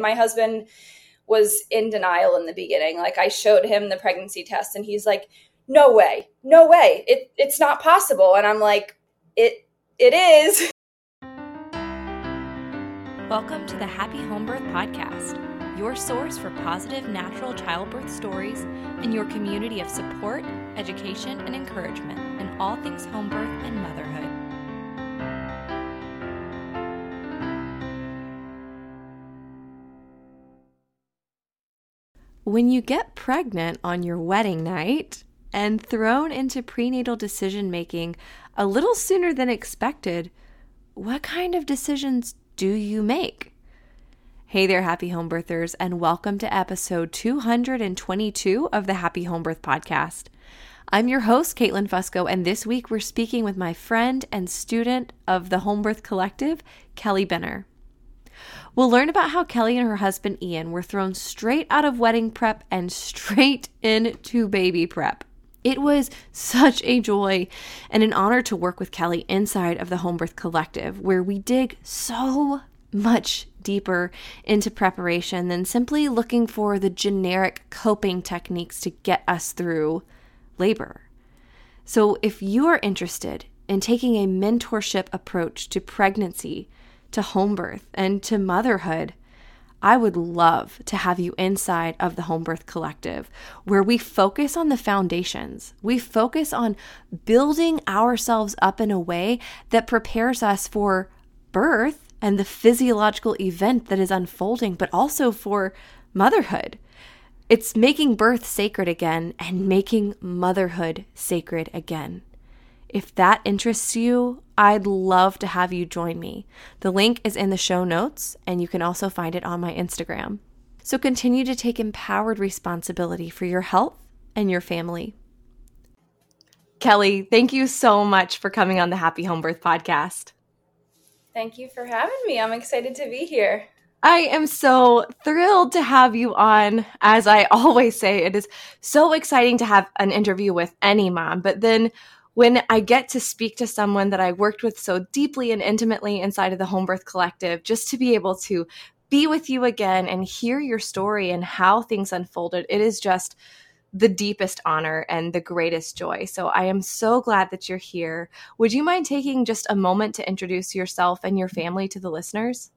My husband was in denial in the beginning. Like I showed him the pregnancy test and he's like, "No way. No way. It it's not possible." And I'm like, "It it is." Welcome to the Happy Home Birth podcast, your source for positive natural childbirth stories and your community of support, education, and encouragement in all things home birth and motherhood. When you get pregnant on your wedding night and thrown into prenatal decision making a little sooner than expected, what kind of decisions do you make? Hey there, happy home birthers, and welcome to episode 222 of the Happy Home Birth Podcast. I'm your host, Caitlin Fusco, and this week we're speaking with my friend and student of the Home Birth Collective, Kelly Benner. We'll learn about how Kelly and her husband Ian were thrown straight out of wedding prep and straight into baby prep. It was such a joy and an honor to work with Kelly inside of the Homebirth Collective, where we dig so much deeper into preparation than simply looking for the generic coping techniques to get us through labor. So, if you are interested in taking a mentorship approach to pregnancy, to home birth and to motherhood, I would love to have you inside of the Home Birth Collective, where we focus on the foundations. We focus on building ourselves up in a way that prepares us for birth and the physiological event that is unfolding, but also for motherhood. It's making birth sacred again and making motherhood sacred again. If that interests you, I'd love to have you join me. The link is in the show notes, and you can also find it on my Instagram. So continue to take empowered responsibility for your health and your family. Kelly, thank you so much for coming on the Happy Home Birth podcast. Thank you for having me. I'm excited to be here. I am so thrilled to have you on. As I always say, it is so exciting to have an interview with any mom, but then when I get to speak to someone that I worked with so deeply and intimately inside of the Home Birth Collective, just to be able to be with you again and hear your story and how things unfolded, it is just the deepest honor and the greatest joy. So I am so glad that you're here. Would you mind taking just a moment to introduce yourself and your family to the listeners?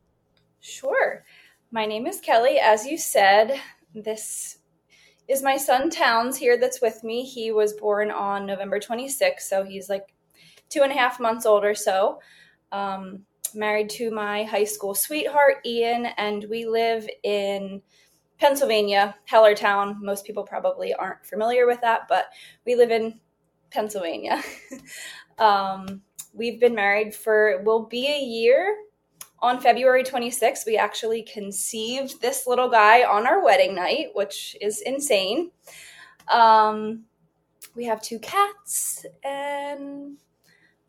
Sure. My name is Kelly. As you said, this is my son Towns here that's with me. He was born on November 26th, so he's like two and a half months old or so. Um, married to my high school sweetheart, Ian, and we live in Pennsylvania, Hellertown. Most people probably aren't familiar with that, but we live in Pennsylvania. um, we've been married for, will be a year on February 26th, we actually conceived this little guy on our wedding night, which is insane. Um, we have two cats, and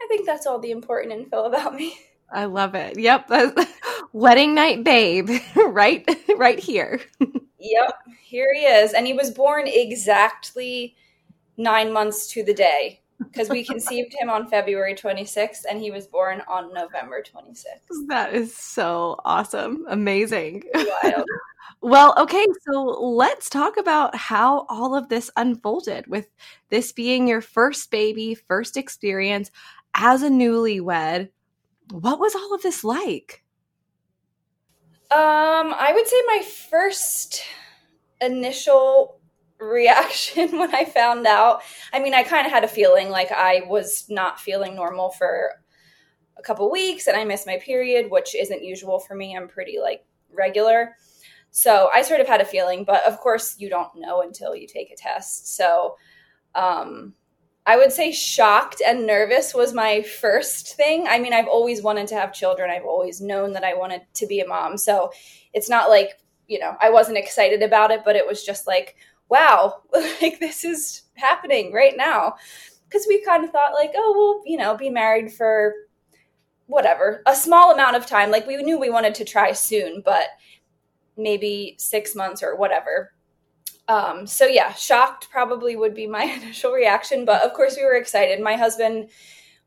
I think that's all the important info about me. I love it. Yep. wedding night babe, right right here. yep. Here he is. And he was born exactly 9 months to the day because we conceived him on February 26th and he was born on November 26th. That is so awesome. Amazing. Wild. well, okay, so let's talk about how all of this unfolded with this being your first baby, first experience as a newlywed. What was all of this like? Um, I would say my first initial reaction when I found out. I mean, I kind of had a feeling like I was not feeling normal for a couple weeks and I missed my period, which isn't usual for me. I'm pretty like regular. So I sort of had a feeling, but of course you don't know until you take a test. So um I would say shocked and nervous was my first thing. I mean, I've always wanted to have children. I've always known that I wanted to be a mom. So it's not like, you know, I wasn't excited about it, but it was just like, wow, like this is happening right now. Because we kind of thought, like, oh, we'll, you know, be married for whatever, a small amount of time. Like, we knew we wanted to try soon, but maybe six months or whatever. Um, so, yeah, shocked probably would be my initial reaction. But of course, we were excited. My husband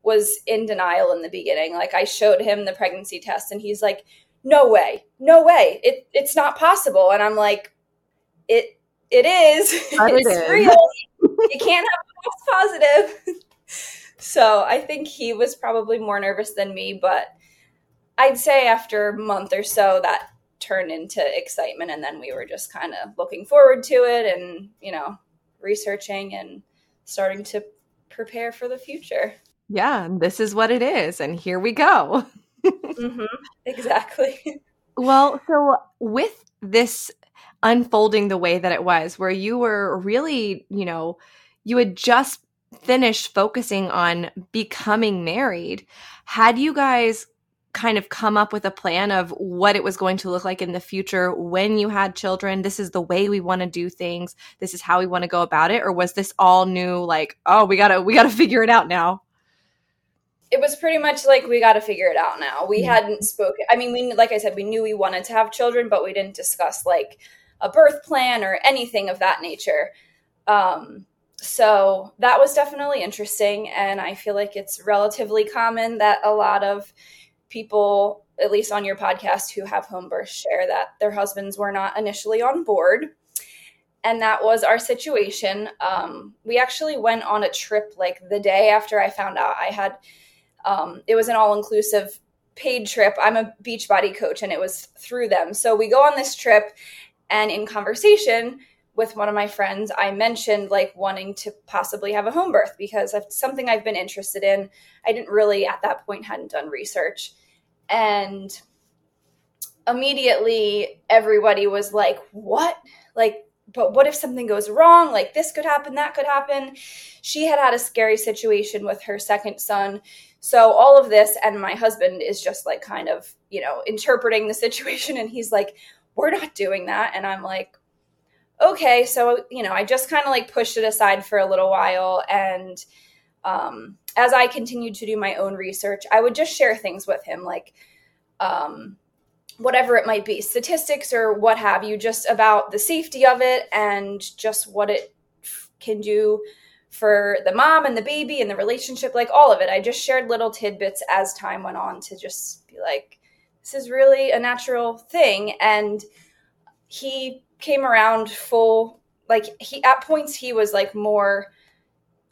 was in denial in the beginning. Like, I showed him the pregnancy test, and he's like, no way, no way, it it's not possible. And I'm like, it it is. it's it is. real. you can't have a false positive. so I think he was probably more nervous than me, but I'd say after a month or so that turned into excitement and then we were just kind of looking forward to it and, you know, researching and starting to prepare for the future. Yeah, this is what it is and here we go. mm-hmm, exactly. Well, so with this unfolding the way that it was, where you were really, you know, you had just finished focusing on becoming married, had you guys kind of come up with a plan of what it was going to look like in the future when you had children? This is the way we want to do things. This is how we want to go about it. Or was this all new, like, oh, we gotta, we gotta figure it out now? it was pretty much like we got to figure it out now. We mm-hmm. hadn't spoken. I mean, we like I said, we knew we wanted to have children, but we didn't discuss like a birth plan or anything of that nature. Um, so that was definitely interesting, and I feel like it's relatively common that a lot of people, at least on your podcast, who have home births, share that their husbands were not initially on board. And that was our situation. Um, we actually went on a trip like the day after I found out I had um, it was an all inclusive paid trip. I'm a Beachbody coach and it was through them. So we go on this trip and in conversation with one of my friends, I mentioned like wanting to possibly have a home birth because it's something I've been interested in. I didn't really at that point hadn't done research. And immediately everybody was like, "What? Like but what if something goes wrong? Like this could happen, that could happen. She had had a scary situation with her second son. So all of this, and my husband is just like kind of, you know, interpreting the situation. And he's like, we're not doing that. And I'm like, okay. So, you know, I just kind of like pushed it aside for a little while. And um, as I continued to do my own research, I would just share things with him like, um, whatever it might be, statistics or what have you, just about the safety of it and just what it can do for the mom and the baby and the relationship, like all of it. I just shared little tidbits as time went on to just be like, this is really a natural thing. And he came around full, like, he at points, he was like more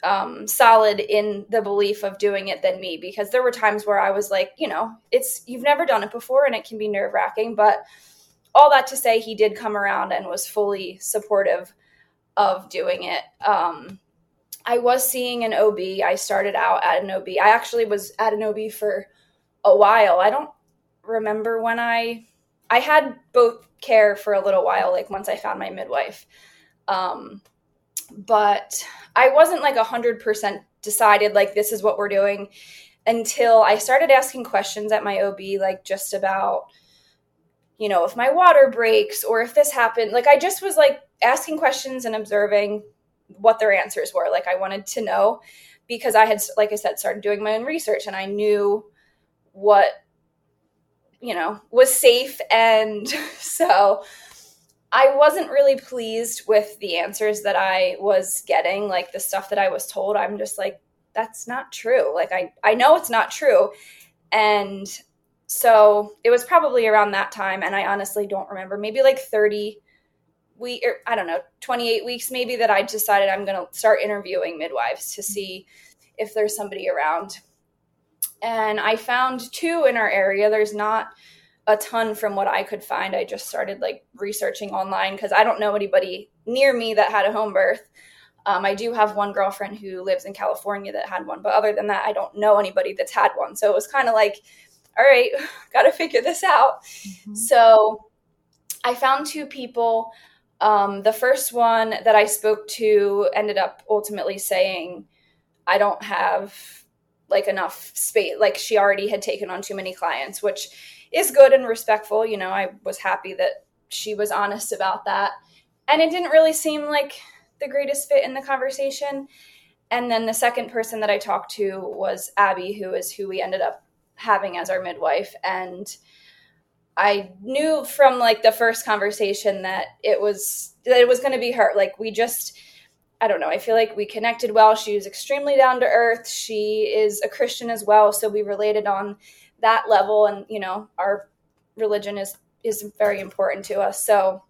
um, solid in the belief of doing it than me because there were times where I was like, you know, it's you've never done it before and it can be nerve wracking. But all that to say, he did come around and was fully supportive of doing it. Um, I was seeing an OB. I started out at an OB. I actually was at an OB for a while. I don't remember when I I had both care for a little while, like once I found my midwife. Um, but I wasn't like a 100% decided like this is what we're doing until I started asking questions at my OB like just about you know if my water breaks or if this happened like I just was like asking questions and observing what their answers were like I wanted to know because I had like I said started doing my own research and I knew what you know was safe and so I wasn't really pleased with the answers that I was getting, like the stuff that I was told. I'm just like, that's not true. Like I, I know it's not true. And so it was probably around that time, and I honestly don't remember, maybe like 30 we er, I don't know, 28 weeks maybe that I decided I'm going to start interviewing midwives to see if there's somebody around. And I found two in our area. There's not a ton from what I could find. I just started like researching online because I don't know anybody near me that had a home birth. Um, I do have one girlfriend who lives in California that had one, but other than that, I don't know anybody that's had one. So it was kind of like, all right, got to figure this out. Mm-hmm. So I found two people. Um, the first one that I spoke to ended up ultimately saying, I don't have like enough space. Like she already had taken on too many clients, which is good and respectful. You know, I was happy that she was honest about that. And it didn't really seem like the greatest fit in the conversation. And then the second person that I talked to was Abby, who is who we ended up having as our midwife. And I knew from like the first conversation that it was that it was going to be her. Like we just I don't know. I feel like we connected well. She was extremely down to earth. She is a Christian as well, so we related on that level and you know our religion is is very important to us. So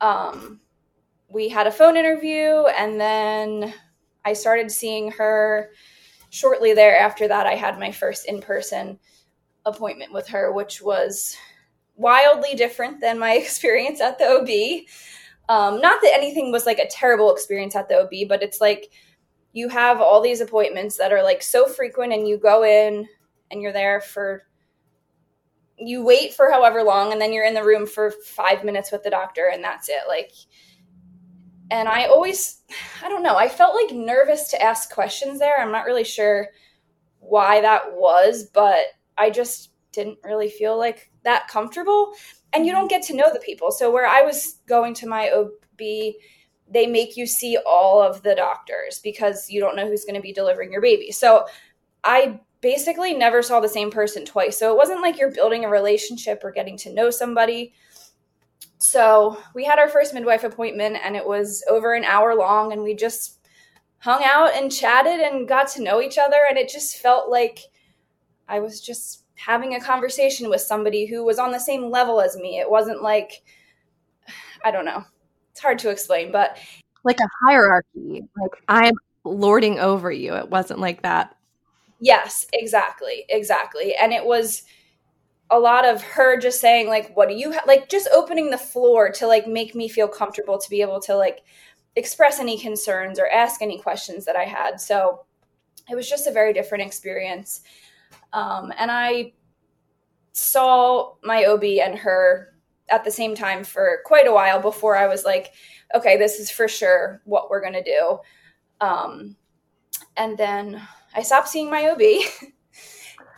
um we had a phone interview and then I started seeing her shortly thereafter that I had my first in-person appointment with her, which was wildly different than my experience at the OB. Um, not that anything was like a terrible experience at the OB, but it's like you have all these appointments that are like so frequent, and you go in and you're there for you wait for however long, and then you're in the room for five minutes with the doctor, and that's it. Like, and I always, I don't know, I felt like nervous to ask questions there. I'm not really sure why that was, but I just didn't really feel like that comfortable and you don't get to know the people. So where I was going to my OB, they make you see all of the doctors because you don't know who's going to be delivering your baby. So I basically never saw the same person twice. So it wasn't like you're building a relationship or getting to know somebody. So we had our first midwife appointment and it was over an hour long and we just hung out and chatted and got to know each other and it just felt like I was just having a conversation with somebody who was on the same level as me. It wasn't like, I don't know. It's hard to explain, but like a hierarchy. Like I'm lording over you. It wasn't like that. Yes, exactly. Exactly. And it was a lot of her just saying like what do you ha-? like just opening the floor to like make me feel comfortable to be able to like express any concerns or ask any questions that I had. So it was just a very different experience. Um, and I saw my OB and her at the same time for quite a while before I was like, okay, this is for sure what we're going to do. Um, and then I stopped seeing my OB.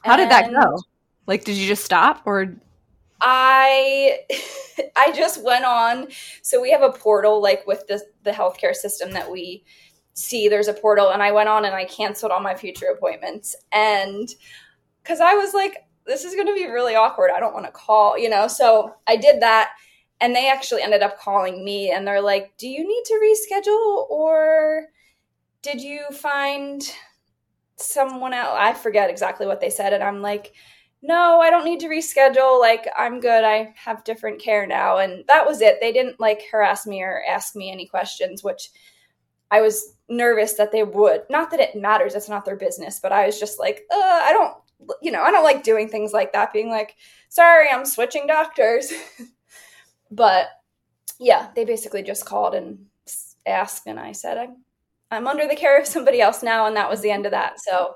How did that go? Like, did you just stop or? I I just went on. So we have a portal like with the the healthcare system that we see. There's a portal, and I went on and I canceled all my future appointments. And because I was like, this is going to be really awkward. I don't want to call, you know? So I did that. And they actually ended up calling me and they're like, do you need to reschedule or did you find someone else? I forget exactly what they said. And I'm like, no, I don't need to reschedule. Like, I'm good. I have different care now. And that was it. They didn't like harass me or ask me any questions, which I was nervous that they would. Not that it matters, it's not their business, but I was just like, I don't you know, I don't like doing things like that, being like, sorry, I'm switching doctors. but yeah, they basically just called and asked, and I said, I'm, I'm under the care of somebody else now. And that was the end of that. So,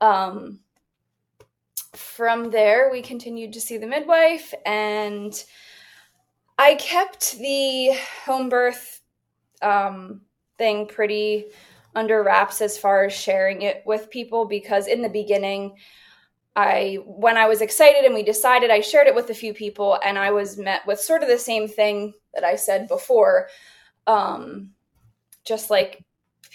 um, from there, we continued to see the midwife, and I kept the home birth um, thing pretty under wraps as far as sharing it with people because in the beginning I when I was excited and we decided I shared it with a few people and I was met with sort of the same thing that I said before. Um just like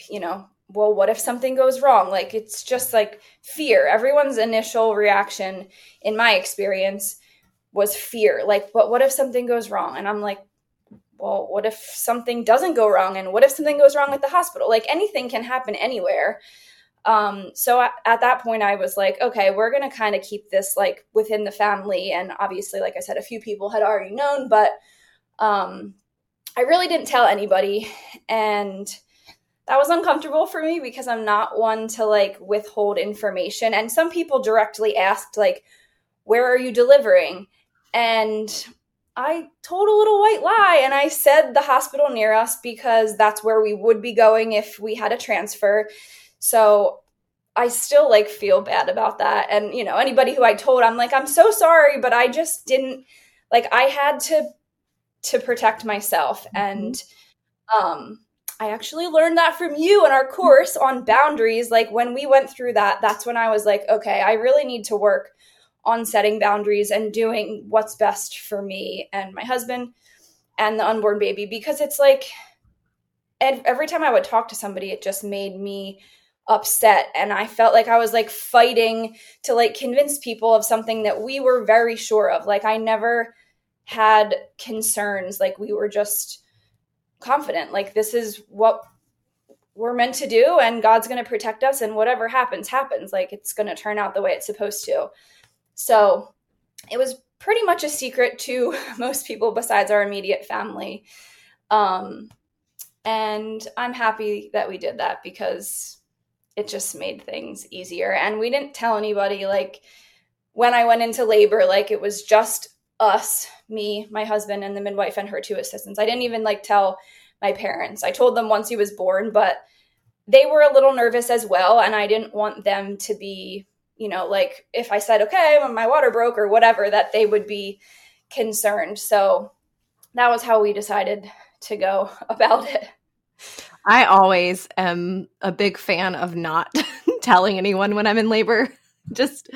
you know well what if something goes wrong? Like it's just like fear. Everyone's initial reaction in my experience was fear. Like but what if something goes wrong? And I'm like well, what if something doesn't go wrong? And what if something goes wrong at the hospital? Like anything can happen anywhere. Um, so at, at that point, I was like, okay, we're going to kind of keep this like within the family. And obviously, like I said, a few people had already known, but um, I really didn't tell anybody. And that was uncomfortable for me because I'm not one to like withhold information. And some people directly asked, like, where are you delivering? And I told a little white lie and I said the hospital near us because that's where we would be going if we had a transfer. So I still like feel bad about that. And you know, anybody who I told, I'm like, I'm so sorry, but I just didn't like I had to to protect myself. Mm-hmm. And um I actually learned that from you in our course on boundaries. Like when we went through that, that's when I was like, okay, I really need to work on setting boundaries and doing what's best for me and my husband and the unborn baby because it's like every time I would talk to somebody, it just made me upset and I felt like I was like fighting to like convince people of something that we were very sure of. Like I never had concerns, like we were just confident like this is what we're meant to do and God's going to protect us and whatever happens happens like it's going to turn out the way it's supposed to. So it was pretty much a secret to most people besides our immediate family. Um, and I'm happy that we did that because it just made things easier. And we didn't tell anybody, like, when I went into labor, like, it was just us, me, my husband, and the midwife and her two assistants. I didn't even like tell my parents. I told them once he was born, but they were a little nervous as well. And I didn't want them to be, you know, like if I said, okay, when my water broke or whatever, that they would be concerned. So that was how we decided to go about it. I always am a big fan of not telling anyone when I'm in labor. Just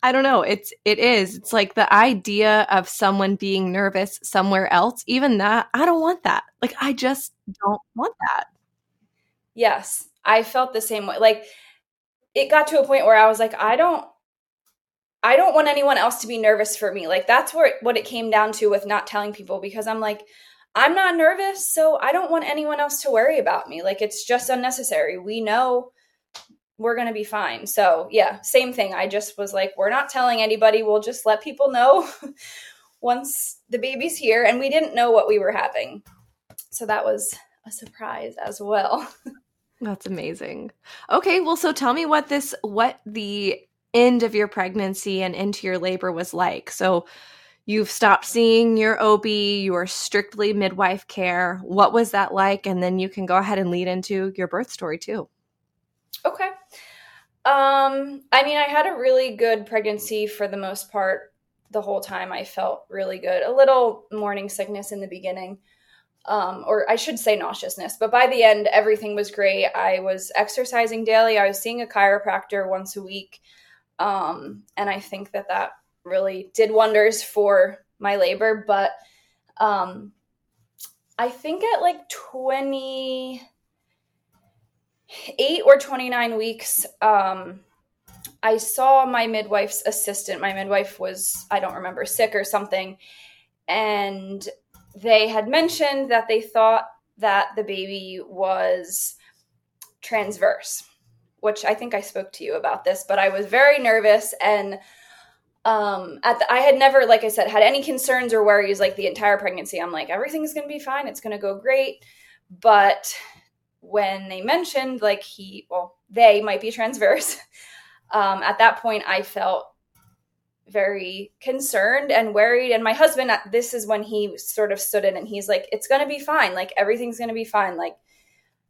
I don't know. It's it is. It's like the idea of someone being nervous somewhere else. Even that, I don't want that. Like I just don't want that. Yes, I felt the same way. Like it got to a point where I was like, I don't I don't want anyone else to be nervous for me. Like that's where what it came down to with not telling people because I'm like I'm not nervous, so I don't want anyone else to worry about me. Like it's just unnecessary. We know we're going to be fine. So, yeah, same thing. I just was like, we're not telling anybody. We'll just let people know once the baby's here. And we didn't know what we were having. So, that was a surprise as well. That's amazing. Okay, well, so tell me what this, what the end of your pregnancy and into your labor was like. So, you've stopped seeing your OB, you are strictly midwife care. What was that like? And then you can go ahead and lead into your birth story too. Okay. Um, I mean, I had a really good pregnancy for the most part. The whole time I felt really good. A little morning sickness in the beginning. Um, or I should say nauseousness, but by the end, everything was great. I was exercising daily. I was seeing a chiropractor once a week. Um, and I think that that really did wonders for my labor. But um, I think at like twenty eight or 29 weeks, um, I saw my midwife's assistant. My midwife was, I don't remember, sick or something. And they had mentioned that they thought that the baby was transverse, which I think I spoke to you about this, but I was very nervous and um at the, i had never like i said had any concerns or worries like the entire pregnancy. I'm like everything's gonna be fine. It's gonna go great. But when they mentioned like he, well, they might be transverse, um, at that point I felt very concerned and worried. And my husband, uh, this is when he sort of stood in and he's like, it's going to be fine. Like everything's going to be fine. Like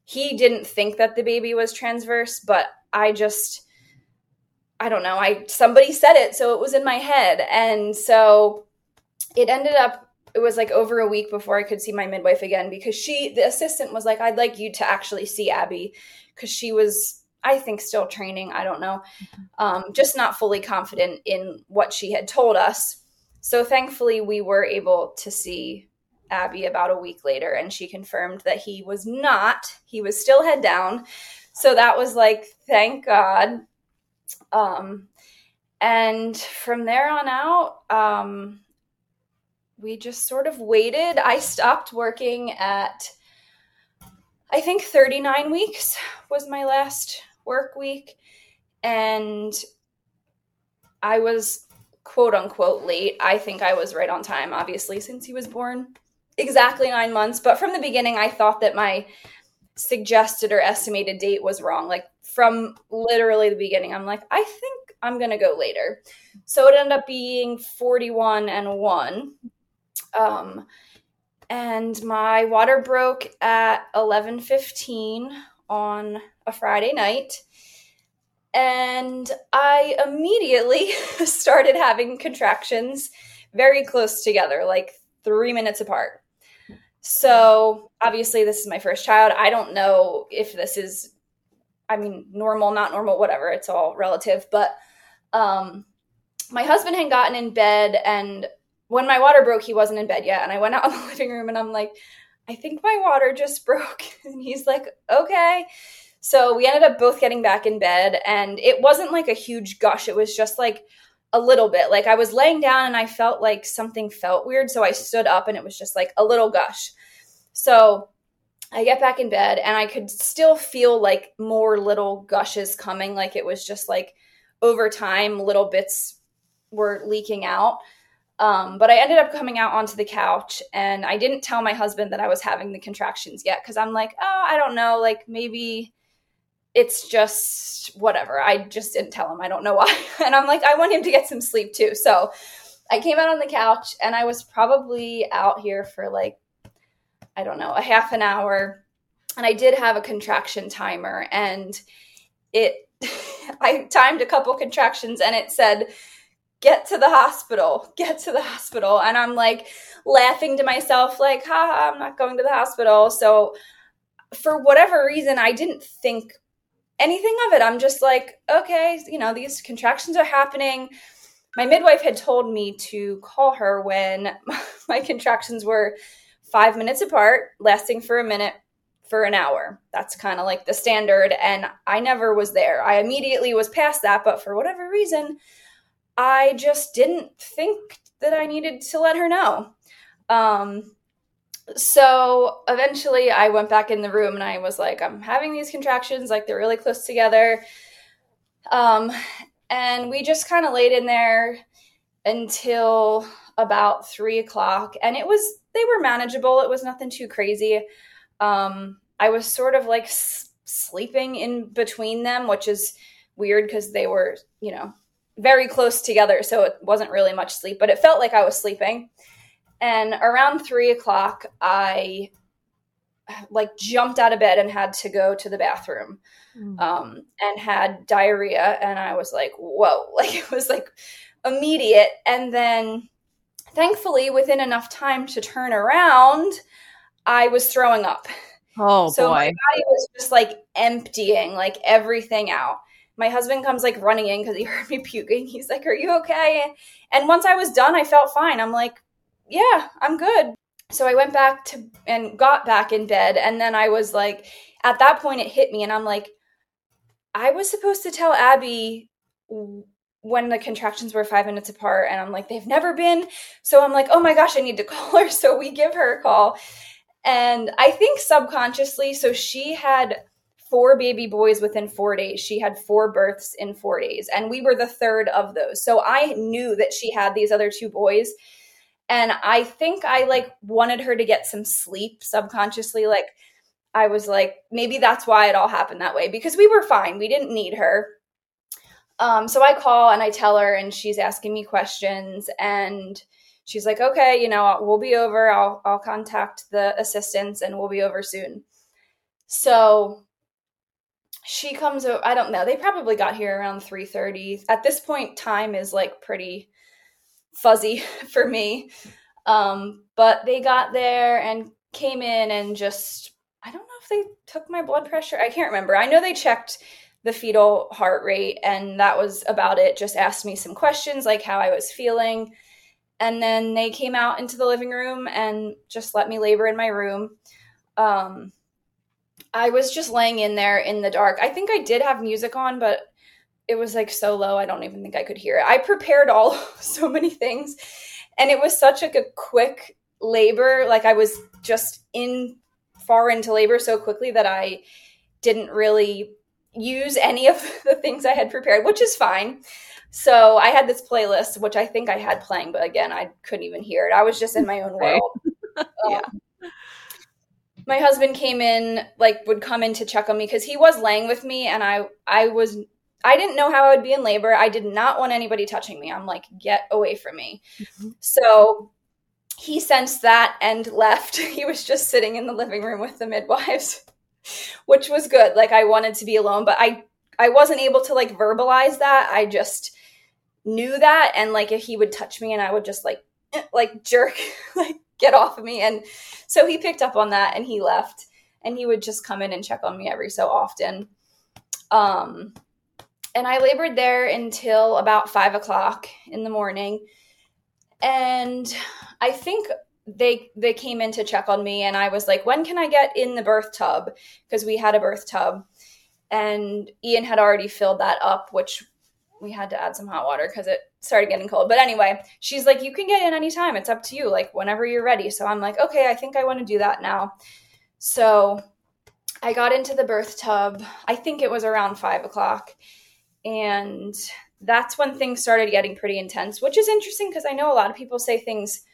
he didn't think that the baby was transverse, but I just, I don't know. I, somebody said it. So it was in my head. And so it ended up it was like over a week before I could see my midwife again because she, the assistant, was like, I'd like you to actually see Abby because she was, I think, still training. I don't know, mm-hmm. um, just not fully confident in what she had told us. So thankfully, we were able to see Abby about a week later, and she confirmed that he was not, he was still head down. So that was like, thank God. Um, and from there on out, um, we just sort of waited. I stopped working at, I think 39 weeks was my last work week. And I was quote unquote late. I think I was right on time, obviously, since he was born exactly nine months. But from the beginning, I thought that my suggested or estimated date was wrong. Like from literally the beginning, I'm like, I think I'm going to go later. So it ended up being 41 and 1 um, and my water broke at 11:15 on a Friday night. And I immediately started having contractions very close together, like 3 minutes apart. So, obviously this is my first child. I don't know if this is I mean, normal, not normal, whatever. It's all relative, but um my husband had gotten in bed and when my water broke, he wasn't in bed yet. And I went out in the living room and I'm like, I think my water just broke. And he's like, okay. So we ended up both getting back in bed. And it wasn't like a huge gush, it was just like a little bit. Like I was laying down and I felt like something felt weird. So I stood up and it was just like a little gush. So I get back in bed and I could still feel like more little gushes coming. Like it was just like over time, little bits were leaking out. Um, but I ended up coming out onto the couch and I didn't tell my husband that I was having the contractions yet because I'm like, oh, I don't know, like maybe it's just whatever. I just didn't tell him. I don't know why. And I'm like, I want him to get some sleep too. So I came out on the couch and I was probably out here for like, I don't know, a half an hour. And I did have a contraction timer and it, I timed a couple contractions and it said, get to the hospital, get to the hospital. And I'm like laughing to myself, like, ha, I'm not going to the hospital. So for whatever reason, I didn't think anything of it. I'm just like, okay, you know, these contractions are happening. My midwife had told me to call her when my contractions were five minutes apart, lasting for a minute for an hour. That's kind of like the standard. And I never was there. I immediately was past that, but for whatever reason, I just didn't think that I needed to let her know. Um, so eventually I went back in the room and I was like, I'm having these contractions, like they're really close together. Um, and we just kind of laid in there until about three o'clock. And it was, they were manageable. It was nothing too crazy. Um, I was sort of like s- sleeping in between them, which is weird because they were, you know, very close together. So it wasn't really much sleep, but it felt like I was sleeping. And around three o'clock, I like jumped out of bed and had to go to the bathroom mm. um, and had diarrhea. And I was like, whoa, like it was like immediate. And then thankfully, within enough time to turn around, I was throwing up. Oh, so boy. my body was just like emptying like everything out. My husband comes like running in because he heard me puking. He's like, Are you okay? And once I was done, I felt fine. I'm like, yeah, I'm good. So I went back to and got back in bed. And then I was like, at that point, it hit me. And I'm like, I was supposed to tell Abby when the contractions were five minutes apart. And I'm like, they've never been. So I'm like, oh my gosh, I need to call her. So we give her a call. And I think subconsciously, so she had four baby boys within four days. She had four births in four days. And we were the third of those. So I knew that she had these other two boys. And i think i like wanted her to get some sleep subconsciously. Like i was like maybe that's why it all happened that way. Because we were fine. We didn't need her. Um, so i call and i tell her and she's asking me questions. And she's like okay you know we'll be over. I'll i'll contact the assistants and we'll be over soon. So she comes over i don't know they probably got here around 3.30 at this point time is like pretty fuzzy for me. Um, but they got there and came in and just, I don't know if they took my blood pressure. I can't remember. I know they checked the fetal heart rate and that was about it. Just asked me some questions like how I was feeling. And then they came out into the living room and just let me labor in my room. Um, I was just laying in there in the dark. I think I did have music on, but it was like so low i don't even think i could hear it. I prepared all so many things and it was such like a quick labor. Like i was just in far into labor so quickly that i didn't really use any of the things i had prepared which is fine. So i had this playlist which i think i had playing but again i couldn't even hear it. I was just in my own world. Yeah. Um, my husband came in like would come in to check on me because he was laying with me and i i was I didn't know how I would be in labor. I did not want anybody touching me. I'm like, get away from me. Mm-hmm. So he sensed that and left. He was just sitting in the living room with the midwives, which was good. Like I wanted to be alone, but I I wasn't able to like verbalize that. I just knew that and like if he would touch me and I would just like eh, like jerk like get off of me and so he picked up on that and he left and he would just come in and check on me every so often. Um and I labored there until about five o'clock in the morning. And I think they they came in to check on me and I was like, when can I get in the birth tub? Because we had a birth tub. And Ian had already filled that up, which we had to add some hot water because it started getting cold. But anyway, she's like, you can get in anytime. It's up to you, like whenever you're ready. So I'm like, okay, I think I want to do that now. So I got into the birth tub. I think it was around five o'clock and that's when things started getting pretty intense, which is interesting because I know a lot of people say things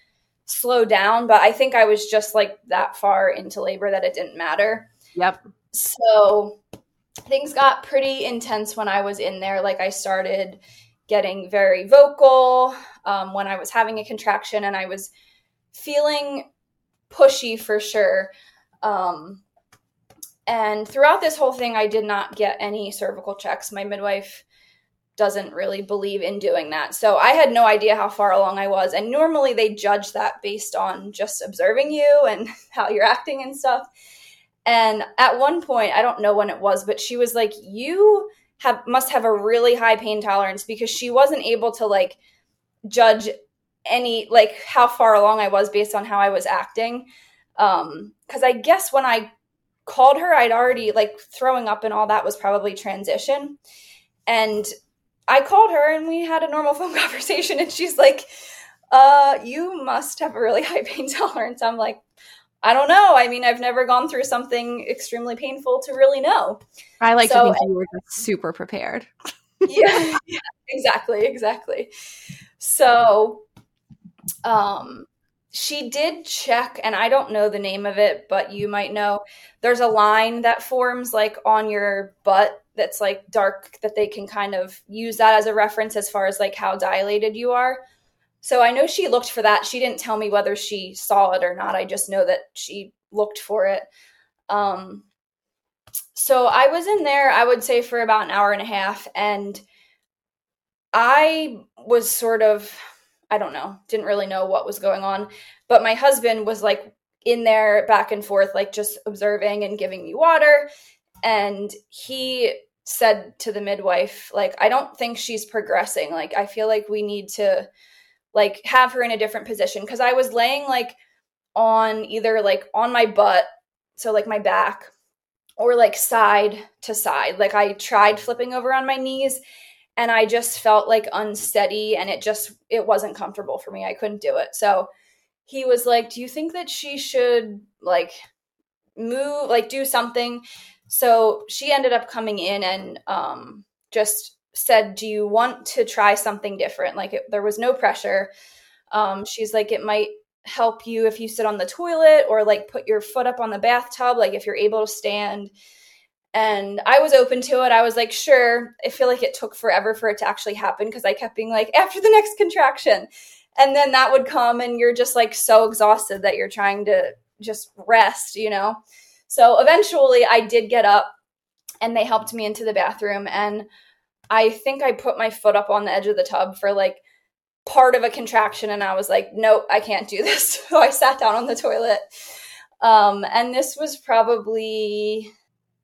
slow down, but I think I was just like that far into labor that it didn't matter. Yep. So things got pretty intense when I was in there. Like I started getting very vocal um, when I was having a contraction and I was feeling pushy for sure. Um, and throughout this whole thing, I did not get any cervical checks. My midwife doesn't really believe in doing that. So I had no idea how far along I was. And normally they judge that based on just observing you and how you're acting and stuff. And at one point, I don't know when it was, but she was like, "You have must have a really high pain tolerance because she wasn't able to like judge any like how far along I was based on how I was acting. Um cuz I guess when I called her I'd already like throwing up and all that was probably transition. And I called her and we had a normal phone conversation and she's like uh you must have a really high pain tolerance. I'm like I don't know. I mean, I've never gone through something extremely painful to really know. I like so, to think you were just super prepared. yeah, yeah, exactly, exactly. So, um, she did check, and I don't know the name of it, but you might know. There's a line that forms like on your butt that's like dark that they can kind of use that as a reference as far as like how dilated you are. So I know she looked for that. She didn't tell me whether she saw it or not. I just know that she looked for it. Um, so I was in there, I would say, for about an hour and a half. And I was sort of, I don't know, didn't really know what was going on. But my husband was like in there back and forth, like just observing and giving me water. And he said to the midwife, like, I don't think she's progressing. Like, I feel like we need to like have her in a different position because I was laying like on either like on my butt, so like my back, or like side to side. Like I tried flipping over on my knees and I just felt like unsteady and it just it wasn't comfortable for me. I couldn't do it. So he was like, "Do you think that she should like move, like do something?" So she ended up coming in and um just said, Do you want to try something different? Like, it, there was no pressure. Um, she's like, It might help you if you sit on the toilet or like put your foot up on the bathtub, like if you're able to stand. And I was open to it. I was like, Sure. I feel like it took forever for it to actually happen because I kept being like, After the next contraction. And then that would come, and you're just like so exhausted that you're trying to just rest, you know? So eventually I did get up and they helped me into the bathroom. And I think I put my foot up on the edge of the tub for like part of a contraction and I was like, nope, I can't do this. So I sat down on the toilet. Um, and this was probably,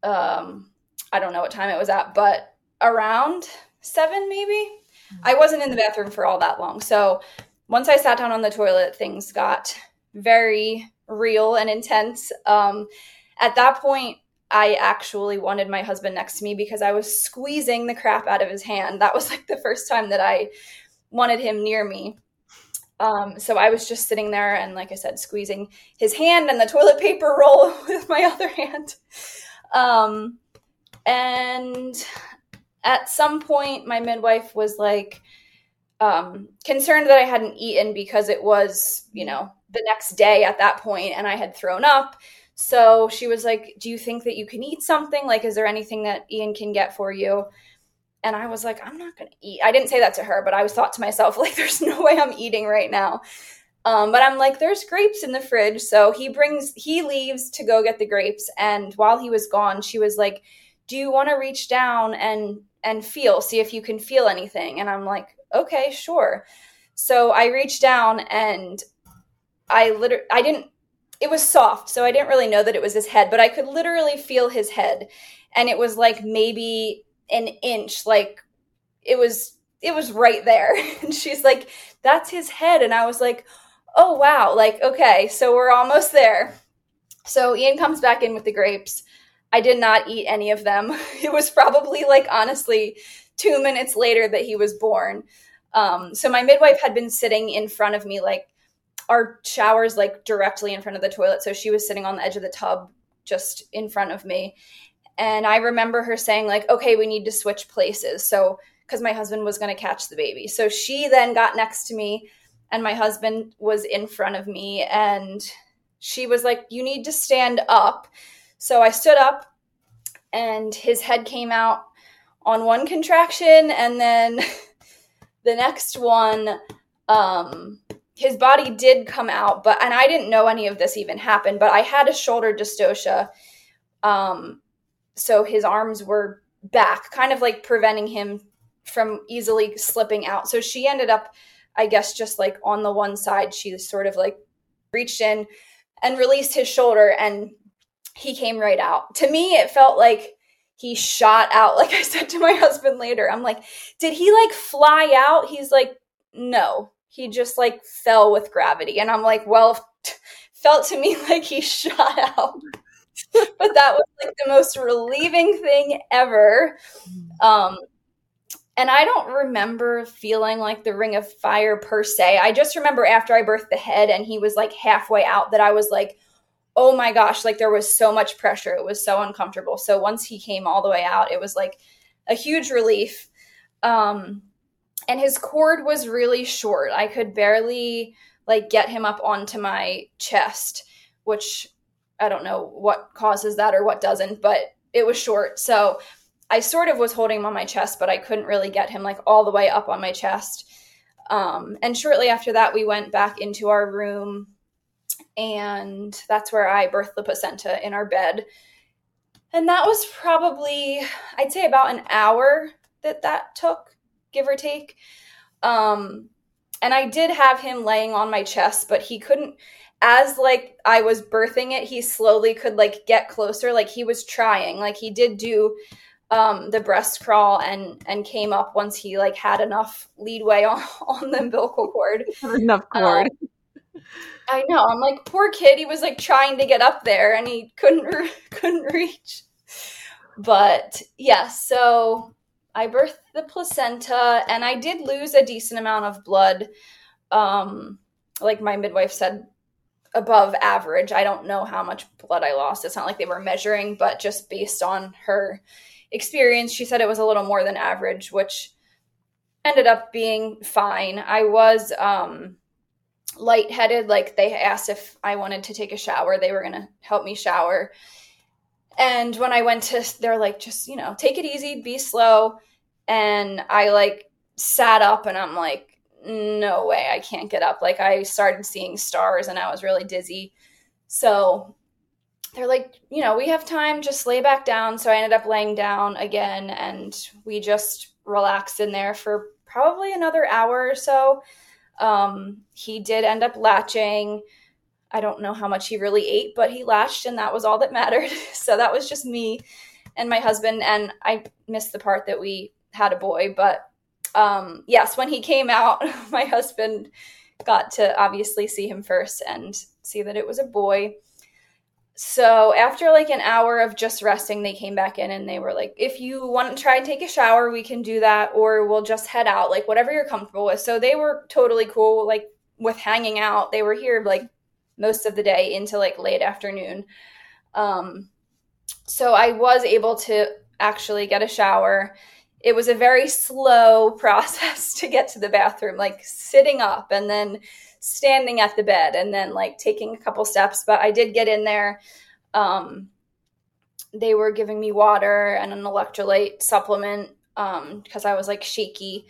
um, I don't know what time it was at, but around seven maybe. I wasn't in the bathroom for all that long. So once I sat down on the toilet, things got very real and intense. Um, at that point, I actually wanted my husband next to me because I was squeezing the crap out of his hand. That was like the first time that I wanted him near me. Um, so I was just sitting there and, like I said, squeezing his hand and the toilet paper roll with my other hand. Um, and at some point, my midwife was like um, concerned that I hadn't eaten because it was, you know, the next day at that point and I had thrown up. So she was like, Do you think that you can eat something? Like, is there anything that Ian can get for you? And I was like, I'm not going to eat. I didn't say that to her, but I was thought to myself, like, there's no way I'm eating right now. Um, but I'm like, there's grapes in the fridge. So he brings, he leaves to go get the grapes. And while he was gone, she was like, do you want to reach down and, and feel, see if you can feel anything? And I'm like, okay, sure. So I reached down and I literally, I didn't it was soft, so I didn't really know that it was his head, but I could literally feel his head. And it was like maybe an inch, like it was it was right there. And she's like, that's his head. And I was like, oh wow, like, okay, so we're almost there. So Ian comes back in with the grapes. I did not eat any of them. It was probably like honestly two minutes later that he was born. Um, so my midwife had been sitting in front of me, like our shower's like directly in front of the toilet. So she was sitting on the edge of the tub just in front of me. And I remember her saying, like, okay, we need to switch places. So because my husband was going to catch the baby. So she then got next to me, and my husband was in front of me, and she was like, You need to stand up. So I stood up, and his head came out on one contraction, and then the next one, um, his body did come out, but and I didn't know any of this even happened, but I had a shoulder dystocia. Um, so his arms were back, kind of like preventing him from easily slipping out. So she ended up, I guess, just like on the one side, she sort of like reached in and released his shoulder and he came right out. To me, it felt like he shot out. Like I said to my husband later, I'm like, did he like fly out? He's like, no, he just like fell with gravity. And I'm like, well, felt to me like he shot out. but that was like the most relieving thing ever. Um, and I don't remember feeling like the ring of fire per se. I just remember after I birthed the head and he was like halfway out that I was like, oh my gosh, like there was so much pressure. It was so uncomfortable. So once he came all the way out, it was like a huge relief. Um, and his cord was really short. I could barely like get him up onto my chest, which I don't know what causes that or what doesn't, but it was short. So I sort of was holding him on my chest, but I couldn't really get him like all the way up on my chest. Um, and shortly after that, we went back into our room, and that's where I birthed the placenta in our bed. And that was probably, I'd say, about an hour that that took, give or take. Um, and I did have him laying on my chest, but he couldn't. As like I was birthing it, he slowly could like get closer. Like he was trying. Like he did do um, the breast crawl and and came up once he like had enough leadway on, on the umbilical cord. enough cord. Um, I know. I'm like poor kid. He was like trying to get up there and he couldn't re- couldn't reach. But yeah, so I birthed the placenta and I did lose a decent amount of blood. Um, like my midwife said, above average. I don't know how much blood I lost. It's not like they were measuring, but just based on her experience, she said it was a little more than average, which ended up being fine. I was um, lightheaded. Like they asked if I wanted to take a shower, they were going to help me shower. And when I went to, they're like, just, you know, take it easy, be slow. And I like sat up and I'm like, no way, I can't get up. Like I started seeing stars and I was really dizzy. So they're like, you know, we have time, just lay back down. So I ended up laying down again and we just relaxed in there for probably another hour or so. Um, he did end up latching. I don't know how much he really ate, but he latched and that was all that mattered. so that was just me and my husband. And I missed the part that we had a boy, but um, yes, when he came out, my husband got to obviously see him first and see that it was a boy so after like an hour of just resting, they came back in and they were like, if you want to try and take a shower, we can do that, or we'll just head out, like whatever you're comfortable with. So they were totally cool, like with hanging out. They were here like most of the day into like late afternoon. Um, so I was able to actually get a shower. It was a very slow process to get to the bathroom, like sitting up and then standing at the bed and then like taking a couple steps. But I did get in there. Um, they were giving me water and an electrolyte supplement because um, I was like shaky.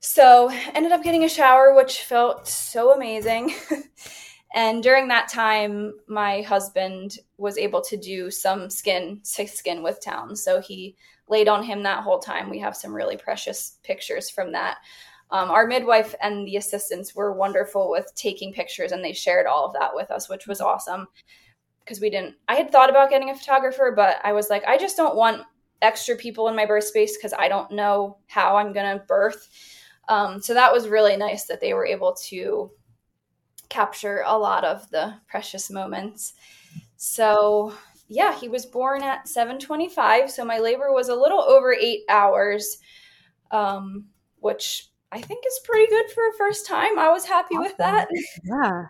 So ended up getting a shower, which felt so amazing. and during that time, my husband was able to do some skin skin with town. So he laid on him that whole time. We have some really precious pictures from that. Um, our midwife and the assistants were wonderful with taking pictures and they shared all of that with us, which was awesome because we didn't. I had thought about getting a photographer, but I was like, I just don't want extra people in my birth space because I don't know how I'm going to birth. Um, so that was really nice that they were able to capture a lot of the precious moments. So yeah, he was born at 7:25, so my labor was a little over eight hours, um, which I think is pretty good for a first time. I was happy awesome. with that. Yeah.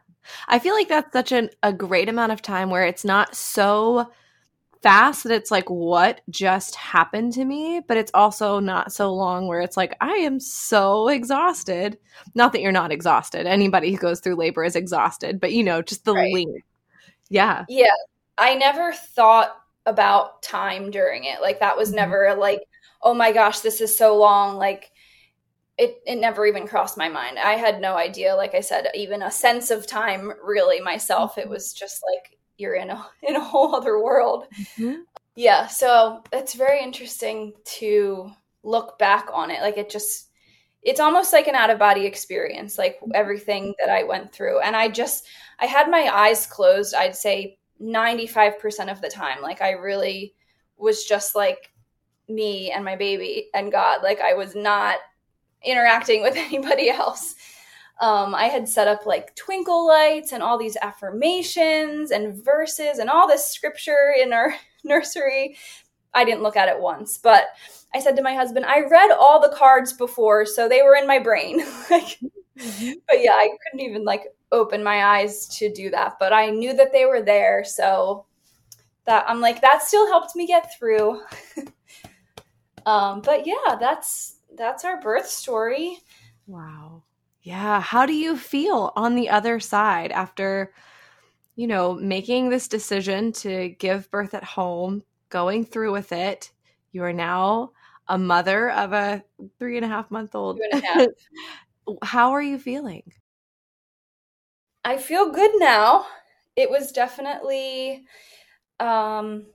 I feel like that's such an, a great amount of time where it's not so fast that it's like, what just happened to me? But it's also not so long where it's like, I am so exhausted. Not that you're not exhausted. Anybody who goes through labor is exhausted, but you know, just the right. length. Yeah. Yeah. I never thought about time during it. Like that was mm-hmm. never like, oh my gosh, this is so long. Like it, it never even crossed my mind. I had no idea, like I said, even a sense of time really myself. It mm-hmm. was just like you're in a in a whole other world. Mm-hmm. Yeah, so it's very interesting to look back on it. Like it just it's almost like an out of body experience, like everything that I went through. And I just I had my eyes closed, I'd say 95% of the time. Like I really was just like me and my baby and God. Like I was not interacting with anybody else um, I had set up like twinkle lights and all these affirmations and verses and all this scripture in our nursery. I didn't look at it once, but I said to my husband, I read all the cards before, so they were in my brain. like, mm-hmm. but yeah, I couldn't even like open my eyes to do that, but I knew that they were there, so that I'm like that still helped me get through. um, but yeah, that's that's our birth story. Wow. Yeah. How do you feel on the other side after, you know, making this decision to give birth at home, going through with it? You are now a mother of a three and a half month old. How are you feeling? I feel good now. It was definitely um,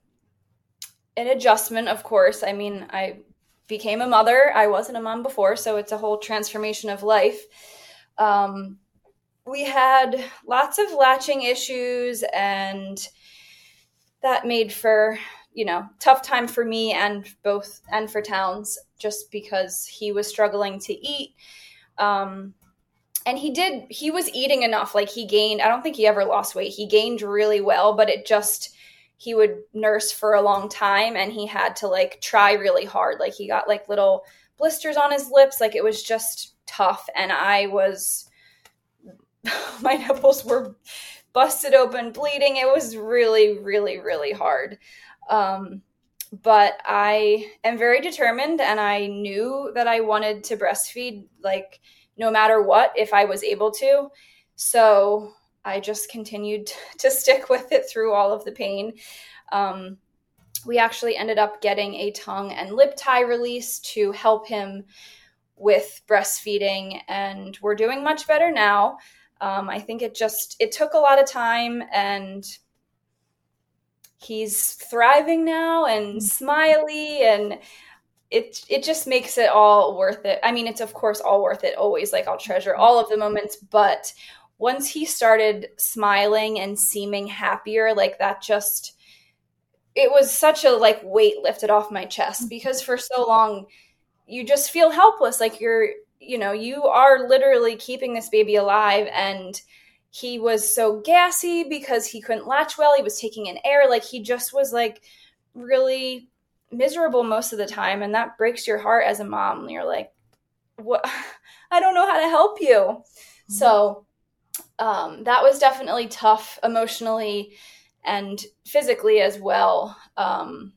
an adjustment, of course. I mean, I became a mother. I wasn't a mom before, so it's a whole transformation of life. Um, we had lots of latching issues, and that made for you know tough time for me and both and for Towns just because he was struggling to eat. Um, and he did he was eating enough. Like he gained i don't think he ever lost weight. He gained really well but it just he would nurse for a long time and he had to like try really hard. Like he got like little blisters on his lips. Like it was just tough and i was my nipples were busted open bleeding. It was really really really hard. Um, but i am very determined and i knew that i wanted to breastfeed like no matter what if i was able to. So i just continued to stick with it through all of the pain. Um, we actually ended up getting a tongue and lip tie release to help him with breastfeeding and we're doing much better now. Um, i think it just it took a lot of time and he's thriving now and mm. smiley and it it just makes it all worth it. I mean it's of course all worth it always like i'll treasure mm-hmm. all of the moments but once he started smiling and seeming happier like that just it was such a like weight lifted off my chest mm-hmm. because for so long you just feel helpless like you're you know you are literally keeping this baby alive and he was so gassy because he couldn't latch well he was taking in air like he just was like really miserable most of the time and that breaks your heart as a mom. You're like what i don't know how to help you. Mm-hmm. so um, that was definitely tough emotionally and physically as well. Um,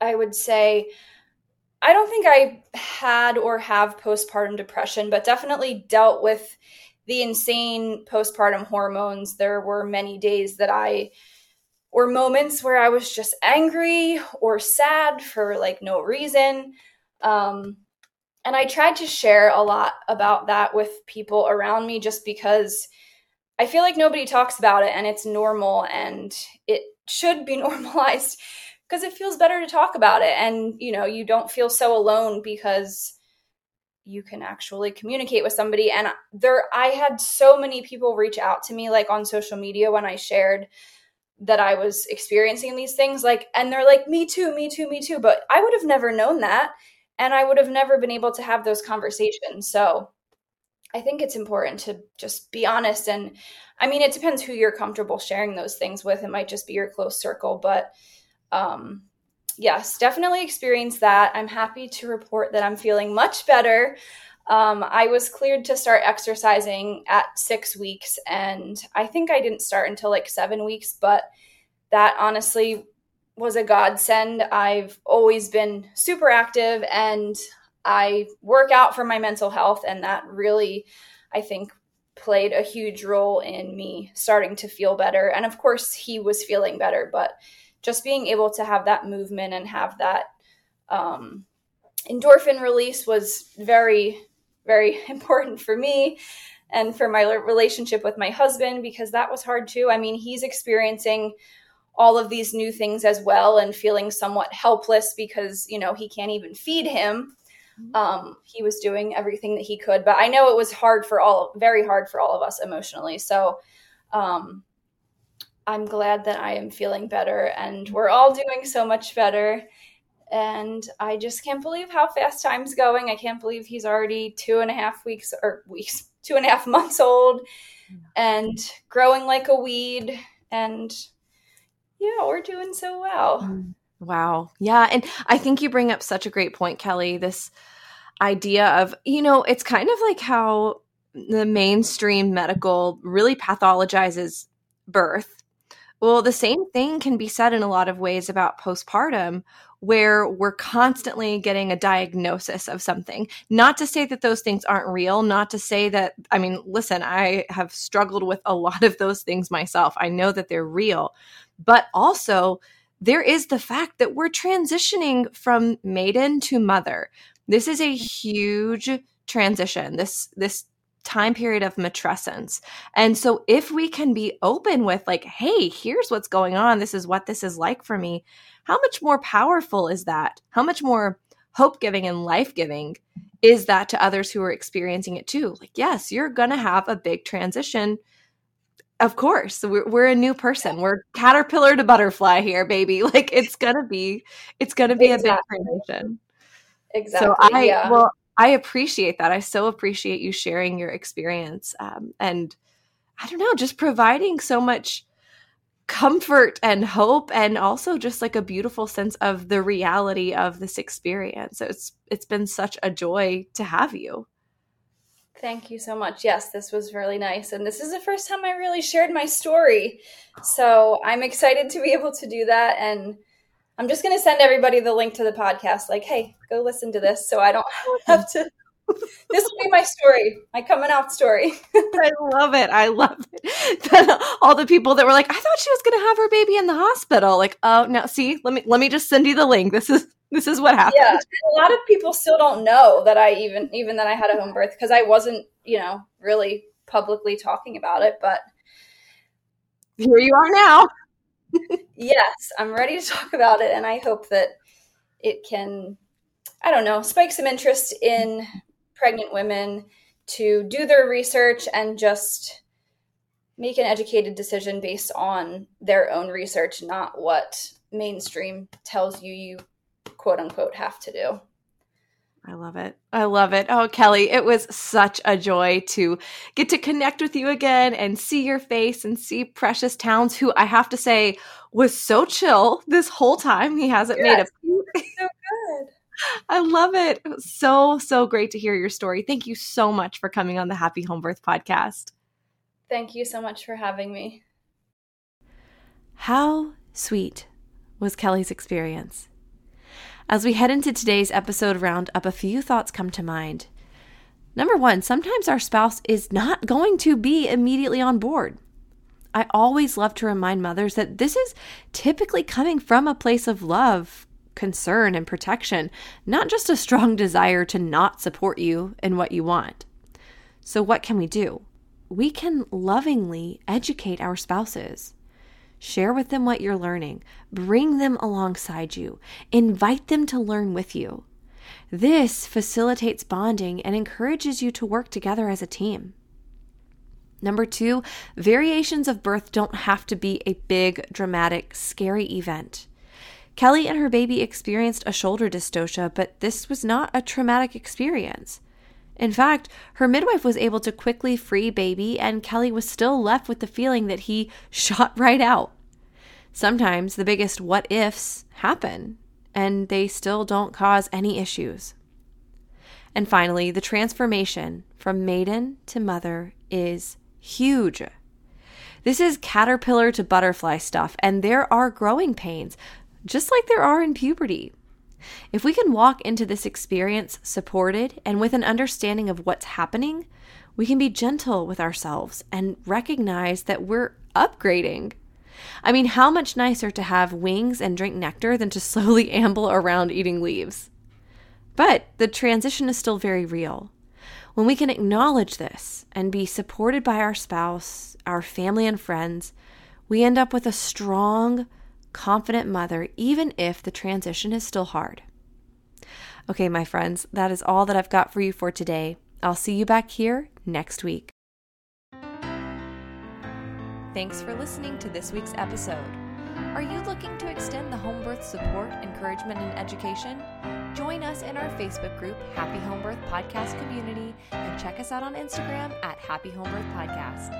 i would say I don't think I had or have postpartum depression, but definitely dealt with the insane postpartum hormones. There were many days that I or moments where I was just angry or sad for like no reason. Um, and I tried to share a lot about that with people around me just because I feel like nobody talks about it and it's normal and it should be normalized because it feels better to talk about it and you know you don't feel so alone because you can actually communicate with somebody and there i had so many people reach out to me like on social media when i shared that i was experiencing these things like and they're like me too me too me too but i would have never known that and i would have never been able to have those conversations so i think it's important to just be honest and i mean it depends who you're comfortable sharing those things with it might just be your close circle but um, yes, definitely experienced that. I'm happy to report that I'm feeling much better. Um, I was cleared to start exercising at six weeks, and I think I didn't start until like seven weeks, but that honestly was a godsend. I've always been super active and I work out for my mental health, and that really, I think, played a huge role in me starting to feel better. And of course, he was feeling better, but just being able to have that movement and have that um, endorphin release was very, very important for me and for my relationship with my husband because that was hard too. I mean, he's experiencing all of these new things as well and feeling somewhat helpless because, you know, he can't even feed him. Mm-hmm. Um, he was doing everything that he could, but I know it was hard for all, very hard for all of us emotionally. So, um, I'm glad that I am feeling better and we're all doing so much better. And I just can't believe how fast time's going. I can't believe he's already two and a half weeks or weeks, two and a half months old and growing like a weed. And yeah, we're doing so well. Mm, wow. Yeah. And I think you bring up such a great point, Kelly. This idea of, you know, it's kind of like how the mainstream medical really pathologizes birth. Well, the same thing can be said in a lot of ways about postpartum, where we're constantly getting a diagnosis of something. Not to say that those things aren't real, not to say that, I mean, listen, I have struggled with a lot of those things myself. I know that they're real, but also there is the fact that we're transitioning from maiden to mother. This is a huge transition. This, this time period of matrescence. And so if we can be open with like, hey, here's what's going on, this is what this is like for me, how much more powerful is that? How much more hope giving and life giving is that to others who are experiencing it too? Like, yes, you're going to have a big transition. Of course, we're, we're a new person. We're caterpillar to butterfly here, baby. Like it's gonna be, it's gonna be exactly. a big transition. Exactly. So I yeah. well, I appreciate that. I so appreciate you sharing your experience um, and I don't know, just providing so much comfort and hope and also just like a beautiful sense of the reality of this experience. It's it's been such a joy to have you. Thank you so much. Yes, this was really nice. And this is the first time I really shared my story. So I'm excited to be able to do that. And I'm just going to send everybody the link to the podcast. Like, hey, go listen to this so I don't have to this will be my story, my coming out story. I love it. I love it. All the people that were like, I thought she was going to have her baby in the hospital. Like, oh no, see, let me let me just send you the link. This is this is what happened. Yeah, a lot of people still don't know that I even even that I had a home birth because I wasn't, you know, really publicly talking about it. But here you are now. Yes, I'm ready to talk about it, and I hope that it can I don't know, spike some interest in pregnant women to do their research and just make an educated decision based on their own research, not what mainstream tells you you quote unquote have to do. I love it. I love it. Oh, Kelly, it was such a joy to get to connect with you again and see your face and see Precious Towns, who I have to say was so chill this whole time. He hasn't yes, made a so good. I love it. it so, so great to hear your story. Thank you so much for coming on the Happy Home Birth podcast. Thank you so much for having me. How sweet was Kelly's experience? As we head into today's episode roundup, a few thoughts come to mind. Number one, sometimes our spouse is not going to be immediately on board. I always love to remind mothers that this is typically coming from a place of love, concern and protection, not just a strong desire to not support you in what you want. So, what can we do? We can lovingly educate our spouses. Share with them what you're learning, bring them alongside you, invite them to learn with you. This facilitates bonding and encourages you to work together as a team. Number two, variations of birth don't have to be a big, dramatic, scary event. Kelly and her baby experienced a shoulder dystocia, but this was not a traumatic experience. In fact, her midwife was able to quickly free baby, and Kelly was still left with the feeling that he shot right out. Sometimes the biggest what ifs happen, and they still don't cause any issues. And finally, the transformation from maiden to mother is huge. This is caterpillar to butterfly stuff, and there are growing pains, just like there are in puberty. If we can walk into this experience supported and with an understanding of what's happening, we can be gentle with ourselves and recognize that we're upgrading. I mean, how much nicer to have wings and drink nectar than to slowly amble around eating leaves? But the transition is still very real. When we can acknowledge this and be supported by our spouse, our family, and friends, we end up with a strong, confident mother, even if the transition is still hard. Okay, my friends, that is all that I've got for you for today. I'll see you back here next week. Thanks for listening to this week's episode. Are you looking to extend the home birth support, encouragement, and education? Join us in our Facebook group, Happy Home Birth Podcast Community, and check us out on Instagram at Happy Home Birth Podcast.